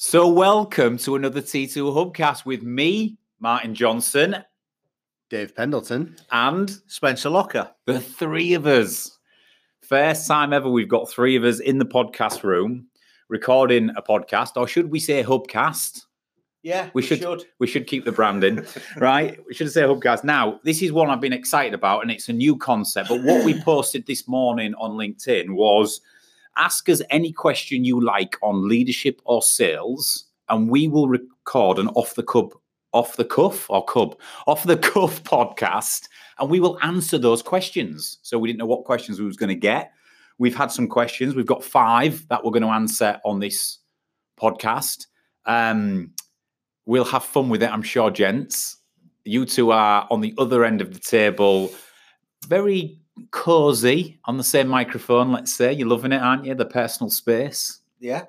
So, welcome to another T2 Hubcast with me, Martin Johnson, Dave Pendleton. and Spencer Locker. the three of us. First time ever we've got three of us in the podcast room recording a podcast, or should we say Hubcast? Yeah, We should, we should keep the branding, right? We should say Hubcast. Now, this is one I've been excited about, and it's a new concept. But what we posted this morning on LinkedIn was ask us any question you like on leadership or sales, and we will record an off the cuff, off the cuff or cub, off the cuff podcast, and we will answer those questions. So we didn't know what questions we was going to get. We've had some questions. We've got five that we're going to answer on this podcast. Um, we'll have fun with it, I'm sure, gents. You two are on the other end of the table, very cozy on the same microphone, let's say. You're loving it, aren't you? The personal space. Yeah.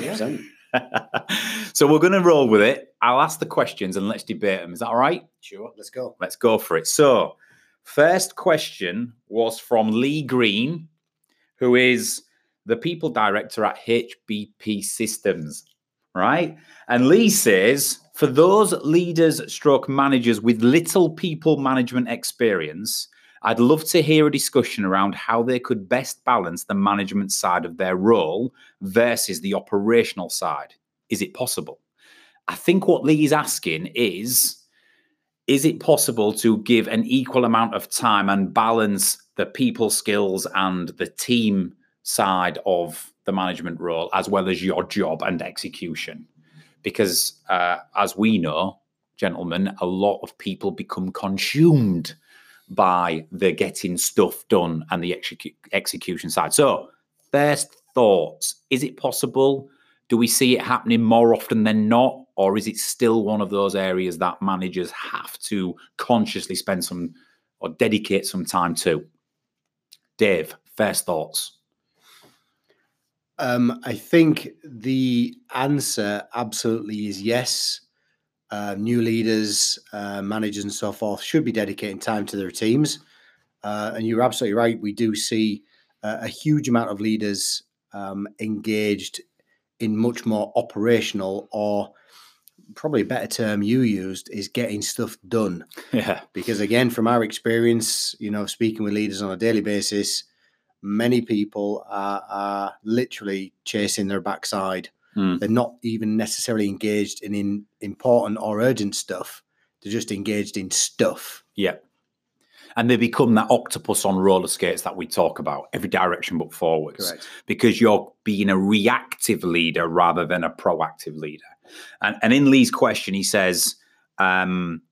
Yeah. so we're going to roll with it. I'll ask the questions and let's debate them. Is that all right? Sure, let's go. Let's go for it. So, first question was from Lee Green, who is the people director at HBP Systems, right? And Lee says, for those leaders stroke managers with little people management experience, I'd love to hear a discussion around how they could best balance the management side of their role versus the operational side. Is it possible? I think what Lee is asking is is it possible to give an equal amount of time and balance the people skills and the team side of the management role as well as your job and execution? Because uh, as we know, gentlemen, a lot of people become consumed by the getting stuff done and the execu- execution side. So, first thoughts is it possible? Do we see it happening more often than not? Or is it still one of those areas that managers have to consciously spend some or dedicate some time to? Dave, first thoughts. Um, I think the answer absolutely is yes. Uh, new leaders, uh, managers, and so forth should be dedicating time to their teams. Uh, and you're absolutely right. We do see uh, a huge amount of leaders um, engaged in much more operational, or probably a better term you used is getting stuff done. Yeah. because again from our experience you know speaking with leaders on a daily basis many people are, are literally chasing their backside Hmm. they're not even necessarily engaged in, in important or urgent stuff they're just engaged in stuff Yeah. And they become that octopus on roller skates that we talk about, every direction but forwards. correct because you're being a reactive leader rather than a proactive leader. And, and in Lee's question, he says, um,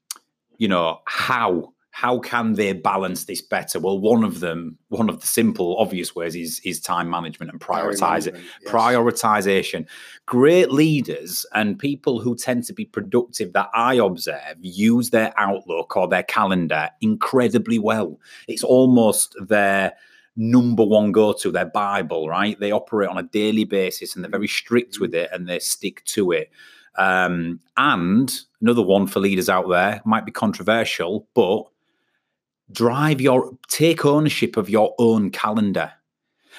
you know, how how can they balance this better? Well, one of them, one of the simple, obvious ways is is time management and prioritize it. Yes. Prioritization. Great leaders and people who tend to be productive that I observe use their outlook or their calendar incredibly well. It's almost their number one go to, their Bible, right? They operate on a daily basis and they're very strict with it and they stick to it. Um, and another one for leaders out there might be controversial, but drive your take ownership of your own calendar.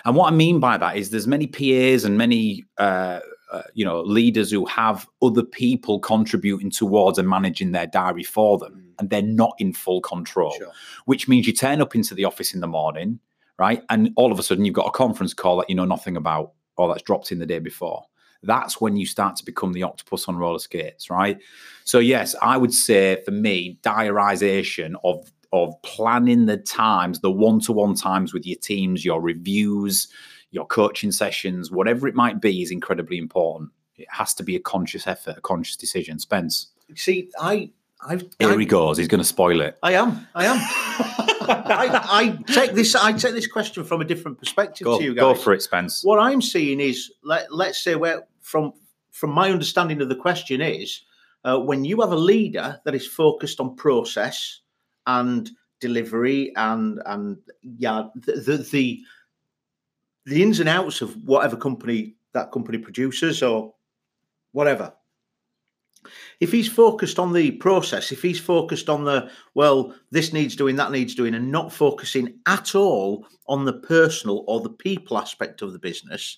And what I mean by that is there's many PAs and many uh, uh, you know leaders who have other people contributing towards and managing their diary for them, Mm. and they're not in full control. Sure. Which means you turn up into the office in the morning, right, and all of a sudden you've got a conference call that you know nothing about or that's dropped in the day before. That's when you start to become the octopus on roller skates, right? So yes, I would say for me, diarization of of planning the times, the one-to-one times with your teams, your reviews, your coaching sessions, whatever it might be, is incredibly important. It has to be a conscious effort, a conscious decision. Spence, See, I, I've, here I, he goes. He's going to spoil it. I am, I am. I, I take this, I take this question from a different perspective Go, to you guys. go for it, Spence. What I'm seeing is, let, let's say, where from from my understanding of the question is, uh, when you have a leader that is focused on process and delivery and and yeah, the the the, ins and outs of whatever company that company produces or whatever. If he's focused on the process, if he's focused on the well, this needs doing, that needs doing, and not focusing at all on the personal or the people aspect of the business,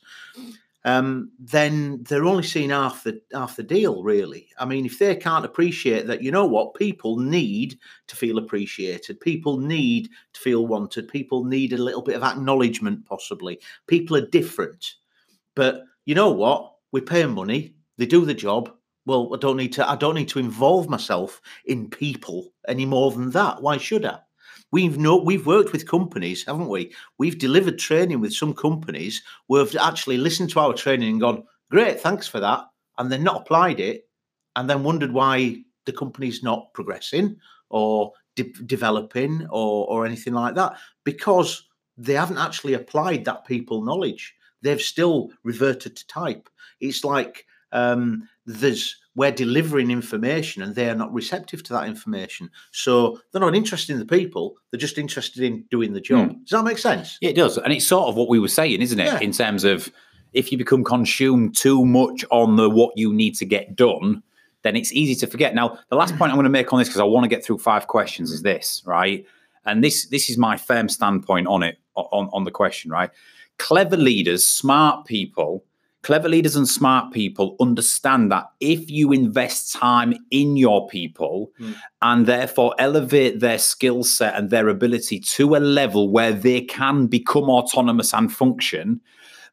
um, then they're only seeing half the half the deal. Really, I mean, if they can't appreciate that, you know what, people need to feel appreciated. People need to feel wanted. People need a little bit of acknowledgement. Possibly, people are different, but you know what, we pay money. They do the job. Well, I don't need to. I don't need to involve myself in people any more than that. Why should I? We've no, we've worked with companies, haven't we? We've delivered training with some companies have actually listened to our training and gone, "Great, thanks for that," and then not applied it, and then wondered why the company's not progressing or de- developing or or anything like that because they haven't actually applied that people knowledge. They've still reverted to type. It's like um, there's we're delivering information and they are not receptive to that information. So they're not interested in the people, they're just interested in doing the job. Mm. Does that make sense? Yeah, it does. And it's sort of what we were saying, isn't it? Yeah. In terms of if you become consumed too much on the what you need to get done, then it's easy to forget. Now, the last point I'm going to make on this, because I want to get through five questions, is this, right? And this this is my firm standpoint on it, on, on the question, right? Clever leaders, smart people Clever leaders and smart people understand that if you invest time in your people mm. and therefore elevate their skill set and their ability to a level where they can become autonomous and function,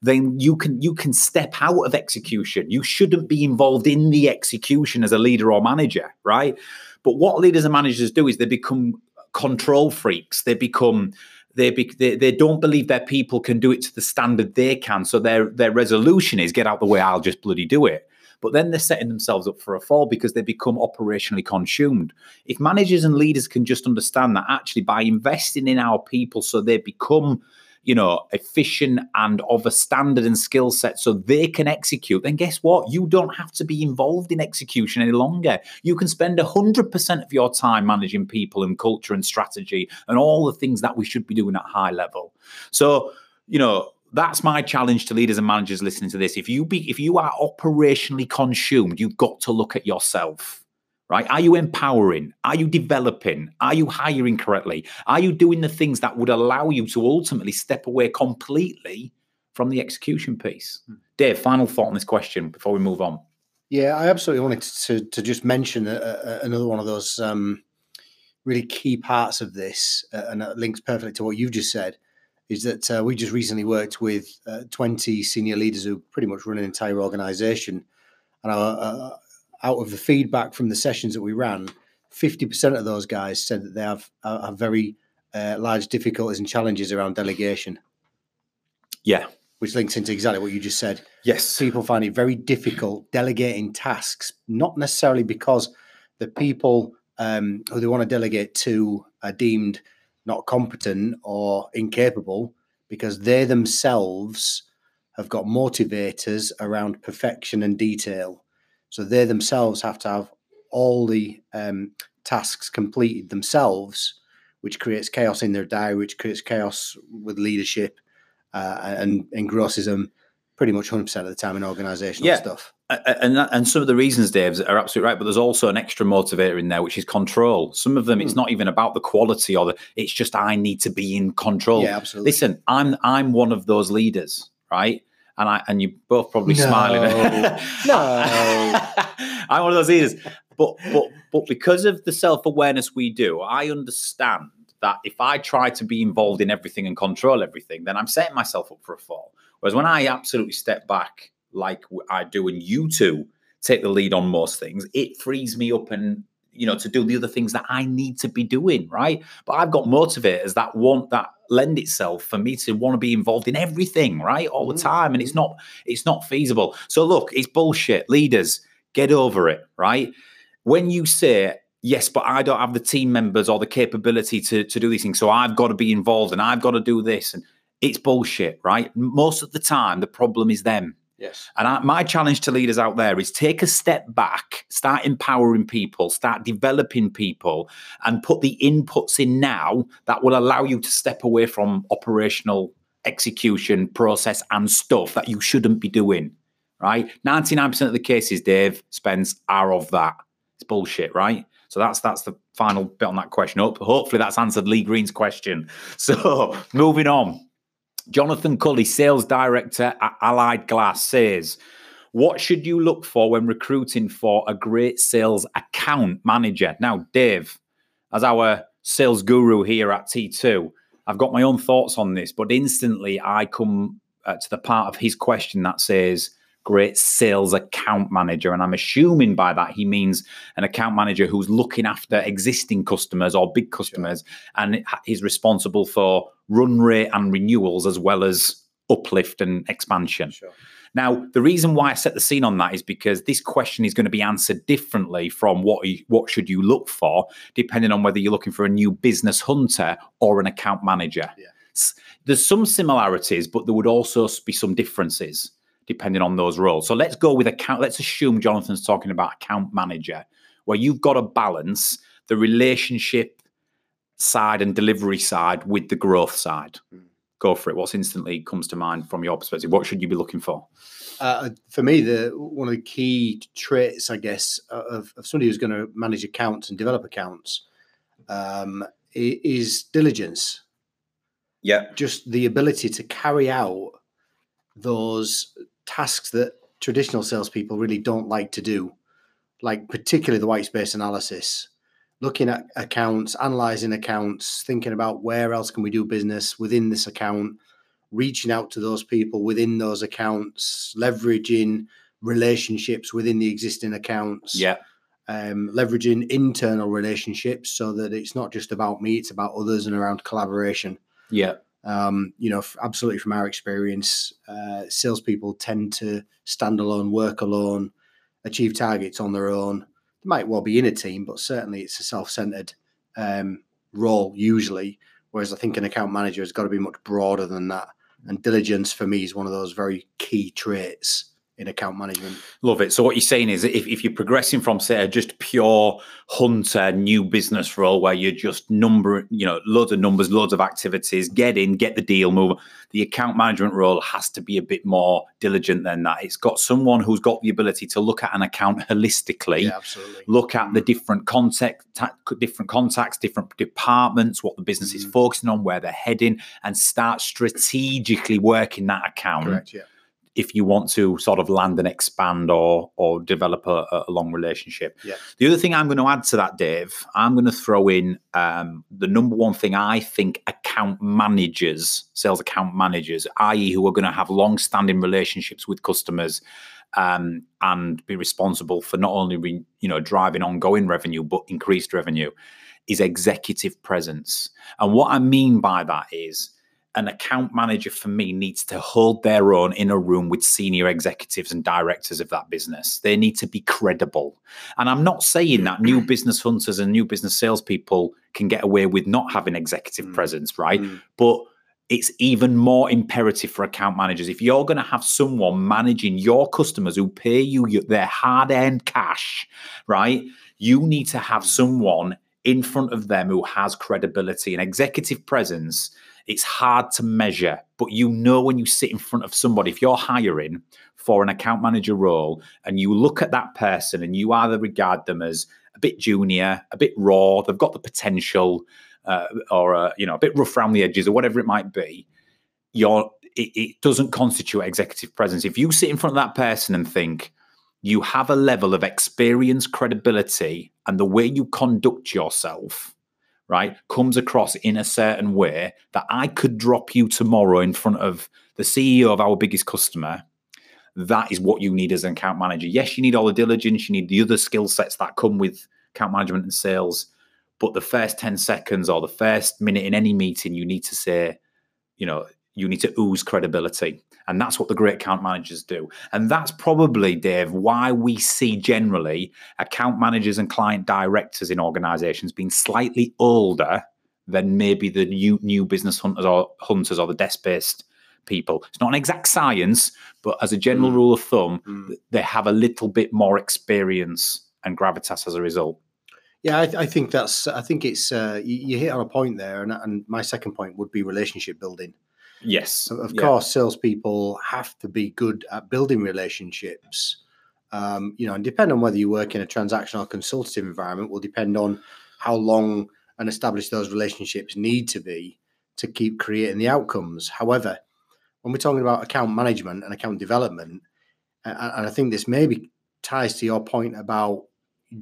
then you can you can step out of execution. You shouldn't be involved in the execution as a leader or manager, right? But what leaders and managers do is they become control freaks. They become they, be, they they don't believe their people can do it to the standard they can. So their their resolution is get out the way. I'll just bloody do it. But then they're setting themselves up for a fall because they become operationally consumed. If managers and leaders can just understand that actually by investing in our people so they become you know, efficient and of a standard and skill set so they can execute, then guess what? You don't have to be involved in execution any longer. You can spend 100% of your time managing people and culture and strategy and all the things that we should be doing at high level. So, you know, that's my challenge to leaders and managers listening to this. If you be if you are operationally consumed, you've got to look at yourself right? Are you empowering? Are you developing? Are you hiring correctly? Are you doing the things that would allow you to ultimately step away completely from the execution piece? Hmm. Dave, final thought on this question before we move on. Yeah, I absolutely wanted to to just mention a, a, another one of those um, really key parts of this, uh, and it links perfectly to what you've just said. Is that uh, we just recently worked with uh, 20 senior leaders who pretty much run an entire organization, and our, uh, out of the feedback from the sessions that we ran, 50% of those guys said that they have, have very uh, large difficulties and challenges around delegation. Yeah. Which links into exactly what you just said. Yes. People find it very difficult delegating tasks, not necessarily because the people um, who they want to delegate to are deemed not competent or incapable, because they themselves have got motivators around perfection and detail so they themselves have to have all the um, tasks completed themselves, which creates chaos in their day, which creates chaos with leadership uh, and engrosses them pretty much 100% of the time in organizational yeah. stuff. And that, and some of the reasons, Dave, are absolutely right. But there's also an extra motivator in there, which is control. Some of them, mm. it's hmm. not even about the quality or the. It's just I need to be in control. Yeah, absolutely. Listen, I'm I'm one of those leaders, right? And I and you both probably no. smiling. no, I'm one of those leaders. But but but because of the self awareness we do, I understand that if I try to be involved in everything and control everything, then I'm setting myself up for a fall. Whereas when I absolutely step back, like I do, and you two take the lead on most things, it frees me up and you know to do the other things that I need to be doing, right? But I've got motivators that want that lend itself for me to want to be involved in everything, right? All the mm-hmm. time. And it's not it's not feasible. So look, it's bullshit. Leaders, get over it, right? When you say yes, but I don't have the team members or the capability to, to do these things. So I've got to be involved and I've got to do this. And it's bullshit, right? Most of the time, the problem is them. Yes. And I, my challenge to leaders out there is take a step back, start empowering people, start developing people, and put the inputs in now that will allow you to step away from operational execution process and stuff that you shouldn't be doing. Right? 99% of the cases, Dave Spence, are of that. It's bullshit, right? So that's that's the final bit on that question. Hopefully that's answered Lee Green's question. So moving on. Jonathan Cully, sales director at Allied Glass, says, What should you look for when recruiting for a great sales account manager? Now, Dave, as our sales guru here at T2, I've got my own thoughts on this, but instantly I come uh, to the part of his question that says, great sales account manager. And I'm assuming by that he means an account manager who's looking after existing customers or big customers and is responsible for run rate and renewals as well as uplift and expansion. Sure. Now, the reason why I set the scene on that is because this question is going to be answered differently from what you, what should you look for, depending on whether you're looking for a new business hunter or an account manager. Yeah. There's some similarities, but there would also be some differences depending on those roles. So let's go with account. Let's assume Jonathan's talking about account manager, where you've got to balance the relationship side and delivery side with the growth side. Mm. Go for it. What's instantly comes to mind from your perspective? What should you be looking for? Uh, for me, the one of the key traits, I guess, of, of somebody who's going to manage accounts and develop accounts um, is diligence. Yeah, just the ability to carry out those tasks that traditional salespeople really don't like to do, like particularly the white space analysis, looking at accounts, analyzing accounts, thinking about where else can we do business within this account, reaching out to those people within those accounts, leveraging relationships within the existing accounts. Yeah. Um, leveraging internal relationships so that it's not just about me, it's about others and around collaboration. Yeah. Um, you know, absolutely from our experience, uh, salespeople tend to stand alone, work alone, achieve targets on their own. They might well be in a team, but certainly it's a self-centered um, role usually. Whereas I think an account manager has got to be much broader than that. And diligence for me is one of those very key traits in account management. Love it. So what you're saying is if, if you're progressing from say just pure hunter new business role where you're just number, you know, loads of numbers, loads of activities, get in, get the deal, move. The account management role has to be a bit more diligent than that. It's got someone who's got the ability to look at an account holistically, yeah, absolutely. look at the different context, different contacts, different departments, what the business mm. is focusing on, where they're heading, and start strategically working that account. Correct, yeah if you want to sort of land and expand or or develop a, a long relationship. Yeah. The other thing I'm going to add to that, Dave, I'm going to throw in um, the number one thing I think account managers, sales account managers, i.e., who are going to have long-standing relationships with customers. Um, and be responsible for not only re, you know driving ongoing revenue but increased revenue is executive presence. And what I mean by that is an account manager for me needs to hold their own in a room with senior executives and directors of that business. They need to be credible. And I'm not saying that new business hunters and new business salespeople can get away with not having executive mm. presence, right? Mm. But it's even more imperative for account managers. If you're going to have someone managing your customers who pay you their hard earned cash, right? You need to have mm. someone in front of them who has credibility and executive presence it's hard to measure, but you know when you sit in front of somebody, if you're hiring for an account manager role and you look at that person and you either regard them as a bit junior, a bit raw, they've got the potential, uh, or uh, you know, a bit rough around the edges, or whatever it might be, you're it, it doesn't constitute executive presence. If you sit in front of that person and think you have a level of experience, credibility, and the way you conduct yourself right, comes across in a certain way that I could drop you tomorrow in front of the CEO of our biggest customer, that is what you need as an account manager. Yes, you need all the diligence, you need the other skill sets that come with account management and sales. But the first 10 seconds or the first minute in any meeting, you need to say, you know, you need to ooze credibility. And that's what the great account managers do. And that's probably, Dave, why we see generally account managers and client directors in organizations being slightly older than maybe the new, new business hunters or hunters or the desk based people. It's not an exact science, but as a general mm. rule of thumb, mm. they have a little bit more experience and gravitas as a result. Yeah, I, I think that's. I think it's. Uh, you, you, hit on a point there, and, and my second point would be relationship building. Yes. Of yeah. course, salespeople have to be good at building relationships. Um, you know, and depend on whether you work in a transactional consultative environment will depend on how long and established those relationships need to be to keep creating the outcomes. However, when we're talking about account management and account development, and, and I think this maybe ties to your point about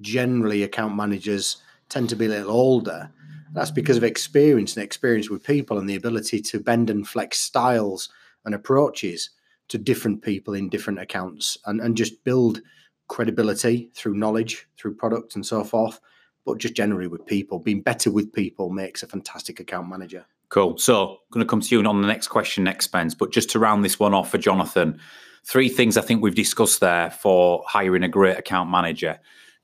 generally account managers tend to be a little older. That's because of experience and experience with people and the ability to bend and flex styles and approaches to different people in different accounts and, and just build credibility through knowledge, through product and so forth. But just generally with people, being better with people makes a fantastic account manager. Cool. So, going to come to you on the next question next, Spence. But just to round this one off for Jonathan, three things I think we've discussed there for hiring a great account manager.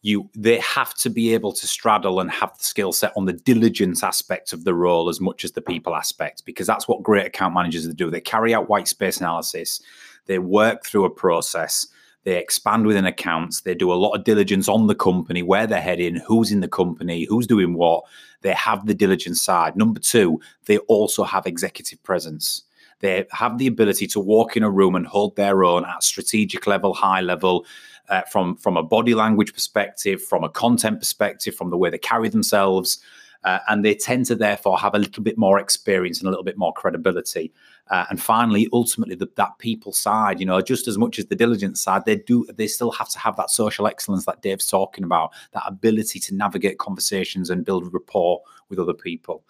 You, they have to be able to straddle and have the skill set on the diligence aspect of the role as much as the people aspect, because that's what great account managers do. They carry out white space analysis, they work through a process, they expand within accounts, they do a lot of diligence on the company, where they're heading, who's in the company, who's doing what. They have the diligence side. Number two, they also have executive presence. They have the ability to walk in a room and hold their own at strategic level, high level, uh, from from a body language perspective, from a content perspective, from the way they carry themselves, uh, and they tend to therefore have a little bit more experience and a little bit more credibility. Uh, and finally, ultimately, the, that people side, you know, just as much as the diligence side, they do they still have to have that social excellence that Dave's talking about, that ability to navigate conversations and build rapport with other people.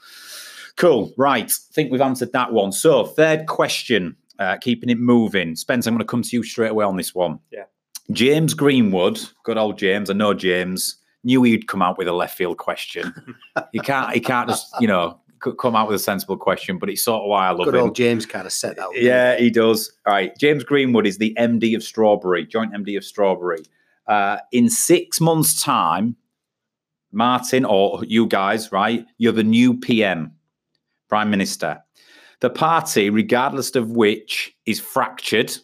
Cool. Right. I think we've answered that one. So, third question, uh, keeping it moving. Spence, I'm going to come to you straight away on this one. Yeah. James Greenwood, good old James. I know James. Knew he'd come out with a left field question. he can't. He can't just you know come out with a sensible question. But it's sort of why I love Good him. old James kind of set that. one. Yeah, he does. All right. James Greenwood is the MD of Strawberry, joint MD of Strawberry. Uh, in six months' time, Martin or you guys, right? You're the new PM, Prime Minister. The party, regardless of which, is fractured.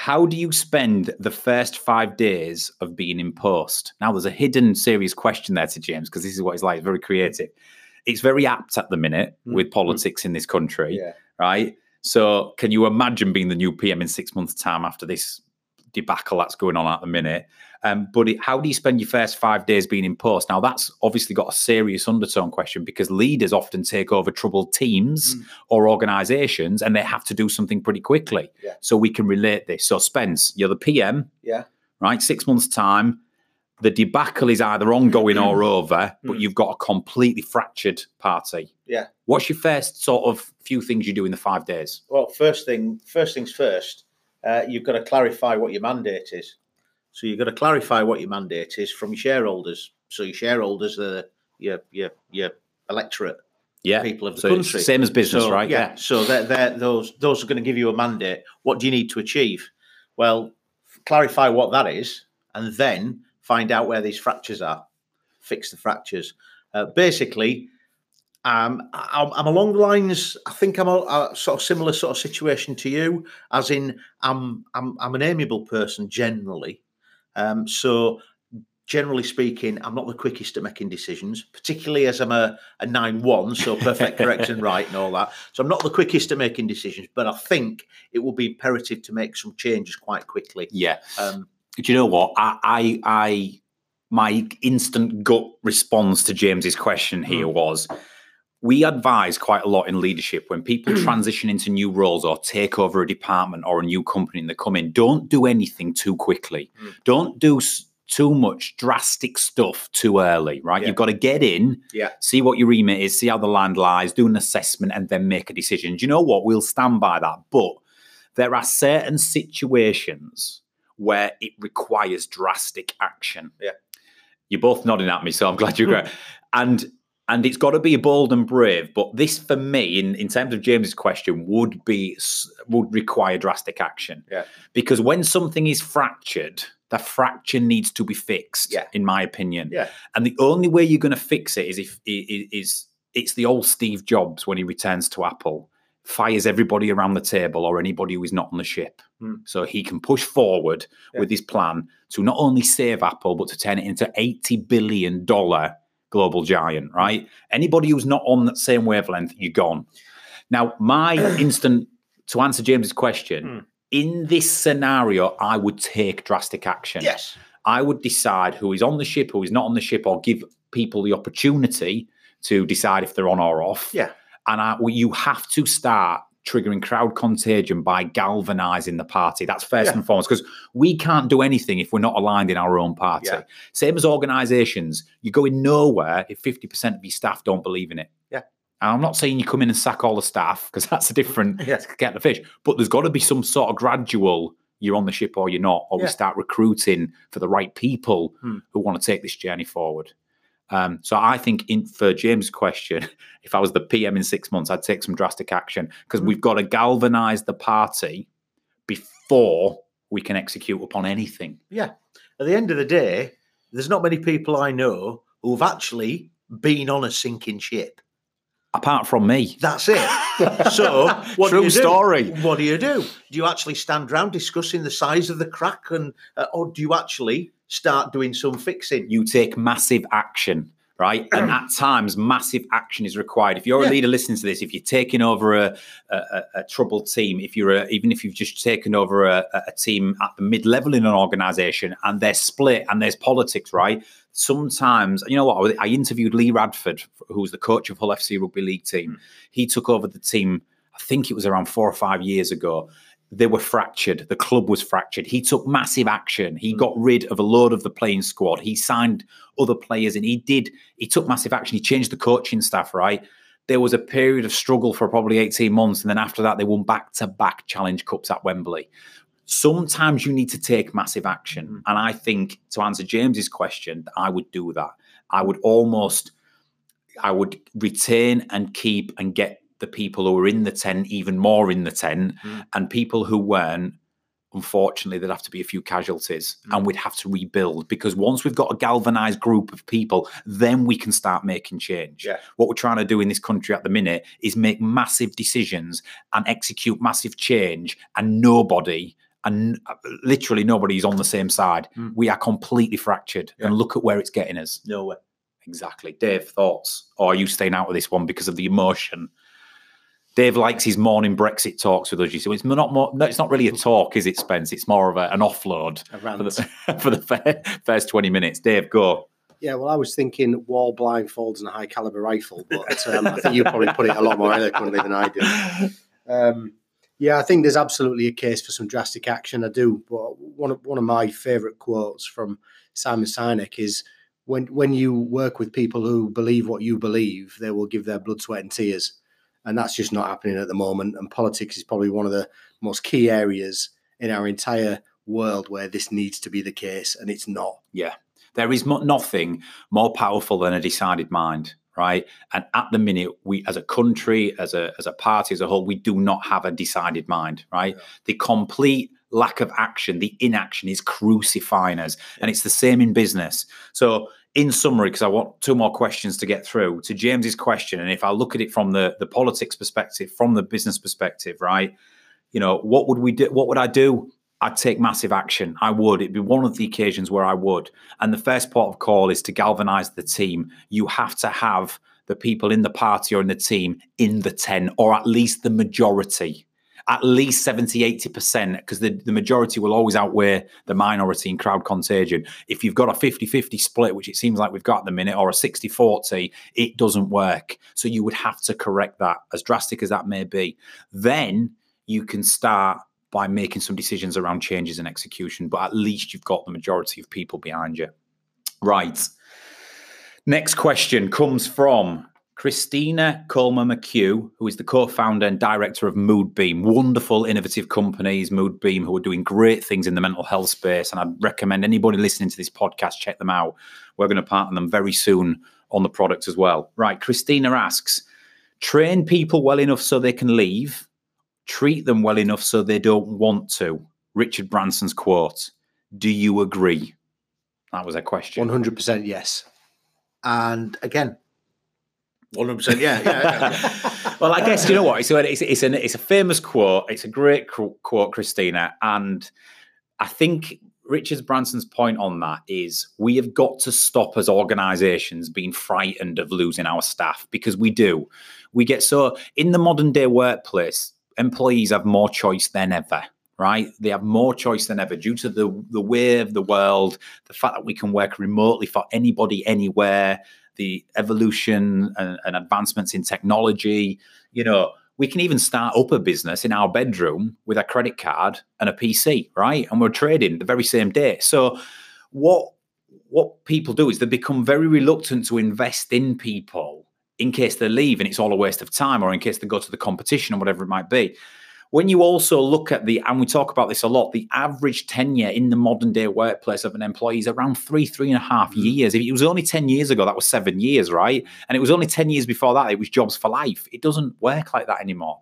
How do you spend the first five days of being in post? Now, there's a hidden serious question there to James because this is what he's like, very creative. It's very apt at the minute Mm, with politics in this country Yeah. right? So, can you imagine being the new PM in six months' time after this debacle that's going on at the minute? Um, but it, how do you spend your first five days being in post? Now, that's obviously got a serious undertone question because leaders often take over troubled teams Mm. or organizations and they have to do something pretty quickly. Yeah. So, we can relate this. So, Spence, you're the PM, Yeah. right? Six months' time. The debacle is either ongoing or over, but Mm. you've got a completely fractured party. Yeah. What's your first sort of few things you do in the five days? Well, first thing, first things first. Uh, you've got to clarify what your mandate is. So you've got to clarify what your mandate is from your shareholders. So your shareholders are your your your electorate, Yeah. people of the so country. same as business, So, right? Yeah. So they're, they're, those those are going to give you a mandate. What do you need to achieve? Well, clarify what that is, and then find out where these fractures are. Fix the fractures. Uh, basically, um, I'm, I'm along the lines. I think I'm a, a sort of similar sort of situation to you, as in I'm I'm I'm an amiable person generally. Um, so generally speaking, I'm not the quickest at making decisions, particularly as I'm a, a 9 1, so perfect, correct, and right, and all that. So I'm not the quickest at making decisions, but I think it will be imperative to make some changes quite quickly. Yeah. Um, Do you know what? I, I, I, my instant gut response to James's question here Hmm. was we advise quite a lot in leadership when people transition into new roles or take over a department or a new company and they come in, don't do anything too quickly. Mm. Don't do too much drastic stuff too early, right? Yeah. You've got to get in, Yeah. see what your remit is, see how the land lies, do an assessment, and then make a decision. Do you know what? We'll stand by that. But there are certain situations where it requires drastic action. Yeah. You're both nodding at me, so I'm glad you agree. and and it's got to be bold and brave. But this, for me, in, in terms of James's question, would be would require drastic action. Yeah. Because when something is fractured, the fracture needs to be fixed. Yeah. In my opinion. Yeah. And the only way you're going to fix it is if is it's the old Steve Jobs when he returns to Apple, fires everybody around the table or anybody who is not on the ship, Hmm. so he can push forward Yeah. with his plan to not only save Apple but to turn it into eighty billion dollar global giant. Right? Anybody who's not on that same wavelength, you're gone. Now, my instant to answer James's question. Hmm. In this scenario, I would take drastic action. yes. I would decide who is on the ship, who is not on the ship, or give people the opportunity to decide if they're on or off. Yeah. And I, well, you have to start triggering crowd contagion by galvanizing the party. That's first Yeah. and foremost because we can't do anything if we're not aligned in our own party. Yeah. Same as organizations, you're going nowhere if 50% of your staff don't believe in it. Yeah. And I'm not saying you come in and sack all the staff because that's a different Yeah. get the fish, but there's got to be some sort of gradual you're on the ship or you're not, or we start recruiting for the right people Hmm. who want to take this journey forward. Um, so I think in for James' question, if I was the PM in six months, I'd take some drastic action because Hmm. we've got to galvanise the party before we can execute upon anything. Yeah. At the end of the day, there's not many people I know who've actually been on a sinking ship. Apart from me, That's it. So, what True do you do? story. What do you do? Do you actually stand around discussing the size of the crack, and uh, or do you actually start doing some fixing? you take massive action, right? And at times, massive action is required. If you're Yeah. a leader listening to this, if you're taking over a, a, a- troubled team, if you're a, even if you've just taken over a, a- team at the mid level in an organization and they're split and there's politics, right? Sometimes, you know what? I I interviewed Lee Radford, who's the coach of Hull FC Rugby League team. Hmm. He took over the team, I think it was around four or five years ago they were fractured. The club was fractured. He took massive action. He hmm. got rid of a load of the playing squad. He signed other players and he did, he took massive action. He changed the coaching staff, right? There was a period of struggle for probably 18 months. And then after that, they won back to back Challenge Cups at Wembley. Sometimes you need to take massive action. Hmm. And I think to answer James's question, I would do that. I would almost, I would retain and keep and get the people who were in the tent even more in the tent Mm. and people who weren't unfortunately there'd have to be a few casualties Mm. and we'd have to rebuild because once we've got a galvanized group of people then we can start making change Yeah. what we're trying to do in this country at the minute is make massive decisions and execute massive change and nobody and uh, literally nobody is on the same side Mm. we are completely fractured Yeah. and look at where it's getting us No way. Exactly. Dave, thoughts? Or are you staying out of this one because of the emotion? Dave likes his morning Brexit talks with us. You see, it's not more. No, it's not really a talk, is it, Spence? It's more of a, an offload A for the, for the fir- first twenty minutes. Dave, go. Yeah, well, I was thinking wall blindfolds and a high caliber rifle, but um, I think you probably put it a lot more eloquently than I did. Um, yeah, I think there's absolutely a case for some drastic action. I do, but one of one of my favourite quotes from Simon Sinek is when when you work with people who believe what you believe, they will give their blood, sweat, and tears, and that's just not happening at the moment. And politics is probably one of the most key areas in our entire world where this needs to be the case, and it's not. Yeah, there is mo- nothing more powerful than a decided mind, right? And at the minute, we, as a country, as a as a party, as a whole, we do not have a decided mind, right? The complete lack of action, the inaction, is crucifying us, and it's the same in business. So. In summary, because I want two more questions to get through to James's question, and if I look at it from the the politics perspective, from the business perspective, right? You know, what would we do? What would I do? I'd take massive action. I would. It'd be one of the occasions where I would. And the first port of call is to galvanize the team. You have to have the people in the party or in the team in the 10, or at least the majority, at least 70, 80%, because the, the majority will always outweigh the minority in crowd contagion. If you've got a 50 50 split, which it seems like we've got at the minute, or a 60 40, it doesn't work. So you would have to correct that, as drastic as that may be. Then you can start by making some decisions around changes and execution, but at least you've got the majority of people behind you. Right. Next question comes from Christina Colmer McHugh, who is the co founder and director of Moodbeam. Wonderful, innovative companies, Moodbeam, who are doing great things in the mental health space. And I'd recommend anybody listening to this podcast check them out. We're going to partner them very soon on the product as well. Right. Christina asks train people well enough so they can leave, treat them well enough so they don't want to. Richard Branson's quote. Do you agree? That was a question. One hundred percent yes. And again, 100%. Yeah. yeah, yeah. well, I guess you know what? It's, it's, it's, an, it's a famous quote. It's a great quote, Christina. And I think Richard Branson's point on that is we have got to stop as organizations being frightened of losing our staff because we do. We get so in the modern day workplace, employees have more choice than ever. Right, they have more choice than ever due to the the way of the world, the fact that we can work remotely for anybody, anywhere, the evolution and, and advancements in technology. You know, we can even start up a business in our bedroom with a credit card and a PC, right? And we're trading the very same day. So what what people do is they become very reluctant to invest in people in case they leave and it's all a waste of time or in case they go to the competition or whatever it might be. When you also look at the, and we talk about this a lot, the average tenure in the modern day workplace of an employee is around three, three and a half Mm. years. If it was only 10 years ago, that was seven years, right? And it was only 10 years before that, it was jobs for life. It doesn't work like that anymore.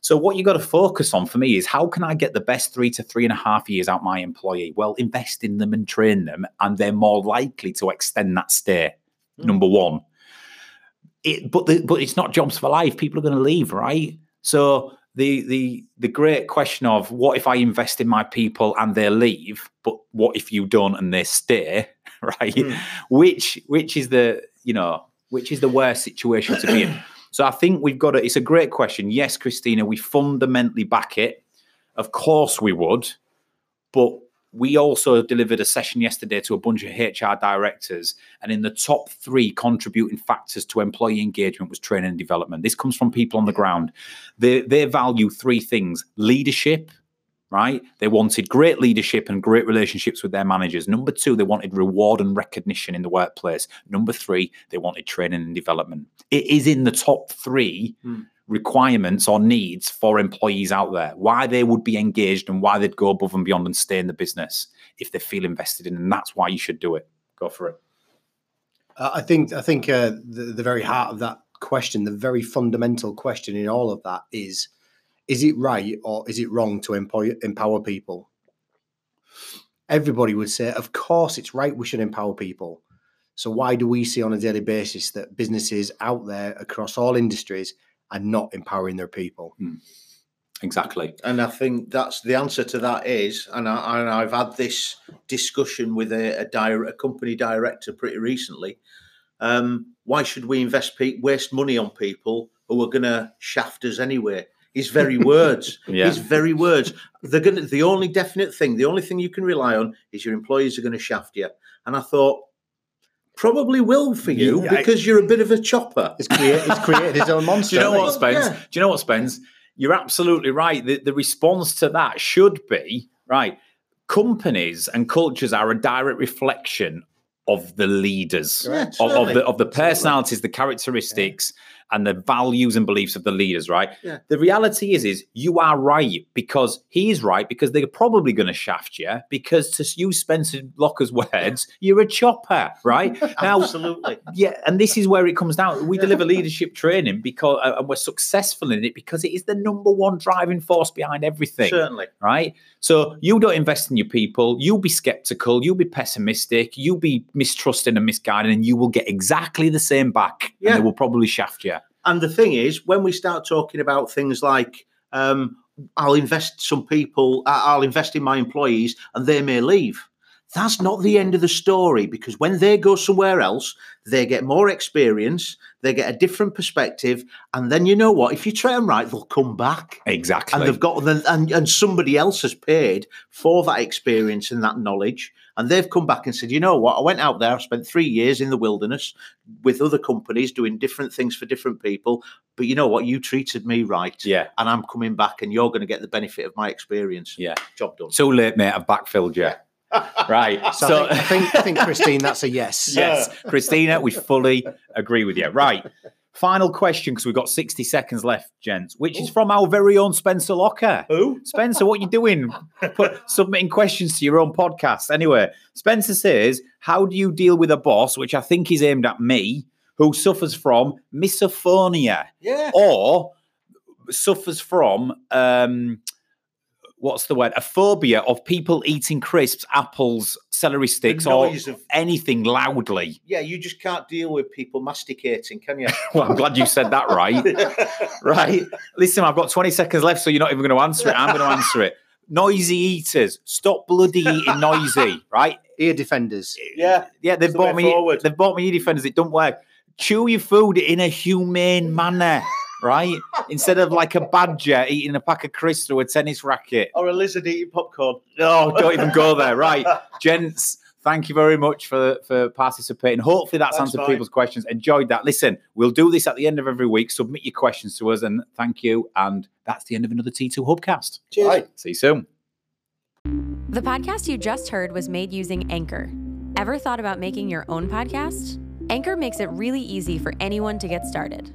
So what you got to focus on for me is how can I get the best three to three and a half years out my employee? Well, invest in them and train them, and they're more likely to extend that stay. Mm. Number one. It, but the, but it's not jobs for life. People are going to leave, right? So the the the great question of what if I invest in my people and they leave, but what if you don't and they stay, right? Mm. Which which is the you know which is the worst situation to be in? So I think we've got to. It's a great question. Yes, Christina, we fundamentally back it. Of course we would, but we also delivered a session yesterday to a bunch of HR directors, and in the top three contributing factors to employee engagement was training and development. This comes from people on the ground. They they value three things: leadership, right? They wanted great leadership and great relationships with their managers. Number two, they wanted reward and recognition in the workplace. Number three, they wanted training and development. It is in the top three Hmm. Requirements or needs for employees out there, why they would be engaged and why they'd go above and beyond and stay in the business if they feel invested in. And that's why you should do it. Go for it. Uh, I think I think uh, the, the very heart of that question, the very fundamental question in all of that is: is it right or is it wrong to employ, empower people? Everybody would say, of course, it's right. We should empower people. So why do we see on a daily basis that businesses out there across all industries are not empowering their people? Exactly. And I think that's the answer to that is, and, I, and I've had this discussion with a, a, dir- a company director pretty recently. Um, why should we invest pe- waste money on people who are going to shaft us anyway? His very words. Yeah. His very words. They're going to. The only definite thing, the only thing you can rely on, is your employees are going to shaft you. And I thought, probably will for you Yeah, I- because you're a bit of a chopper. It's, create, it's created its own monster. Do you know what, it? Spence? Yeah. Do you know what, Spence? You're absolutely right. The, the response to that should be right. Companies and cultures are a direct reflection of the leaders, Yeah, of, of the of the personalities, the characteristics, and the values and beliefs of the leaders. Right. Yeah. The reality is, is you are right because he is right because they're probably going to shaft you because to use Spencer Locker's words, you're a chopper. Right now, Absolutely. yeah, and this is where it comes down. We deliver leadership training because, uh, and we're successful in it because it is the number one driving force behind everything, Certainly. right? So you don't invest in your people, you'll be skeptical, you'll be pessimistic, you'll be mistrusting and misguided, and you will get exactly the same back, Yeah. and they will probably shaft you. And the thing is, when we start talking about things like, um, I'll invest some people, I'll invest in my employees and they may leave. That's not the end of the story because when they go somewhere else, they get more experience, they get a different perspective. And then you know what? If you train them right, they'll come back. Exactly. And they've got and, and somebody else has paid for that experience and that knowledge. And they've come back and said, you know what? I went out there, I spent three years in the wilderness with other companies doing different things for different people. But you know what? You treated me right. yeah, And I'm coming back and you're going to get the benefit of my experience. yeah. Job done. Too late, mate. I've backfilled you. Right. So, So, I, think, I think I think Christine, that's a yes. yes, Christina, we fully agree with you. Right. Final question because we've got 60 seconds left, gents, which is from our very own Spencer Locker. Who? Spencer, what are you doing? Put, submitting questions to your own podcast. Anyway, Spencer says, How do you deal with a boss, which I think is aimed at me, who suffers from misophonia Yeah. or suffers from um what's the word? A phobia of people eating crisps, apples, celery sticks, or of- anything loudly. Yeah, you just can't deal with people masticating, can you? Well, I'm glad you said that right. right? Listen, I've got 20 seconds left, so you're not even going to answer it. I'm going to answer it. Noisy eaters, stop bloody eating noisy, right? Ear defenders. yeah. Yeah, they've It's the bought me. forward. They've bought me ear defenders. It don't work. Chew your food in a humane manner, right? Instead of like a badger eating a pack of crisps or a tennis racket. Or a lizard eating popcorn. Oh, don't even go there. Right, gents. Thank you very much for for participating. Hopefully that's That's answered fine. people's questions. Enjoyed that. Listen, we'll do this at the end of every week. Submit your questions to us, and thank you. And that's the end of another T2 Hubcast. Cheers. Right. See you soon. The podcast you just heard was made using Anchor. Ever thought about making your own podcast? Anchor makes it really easy for anyone to get started.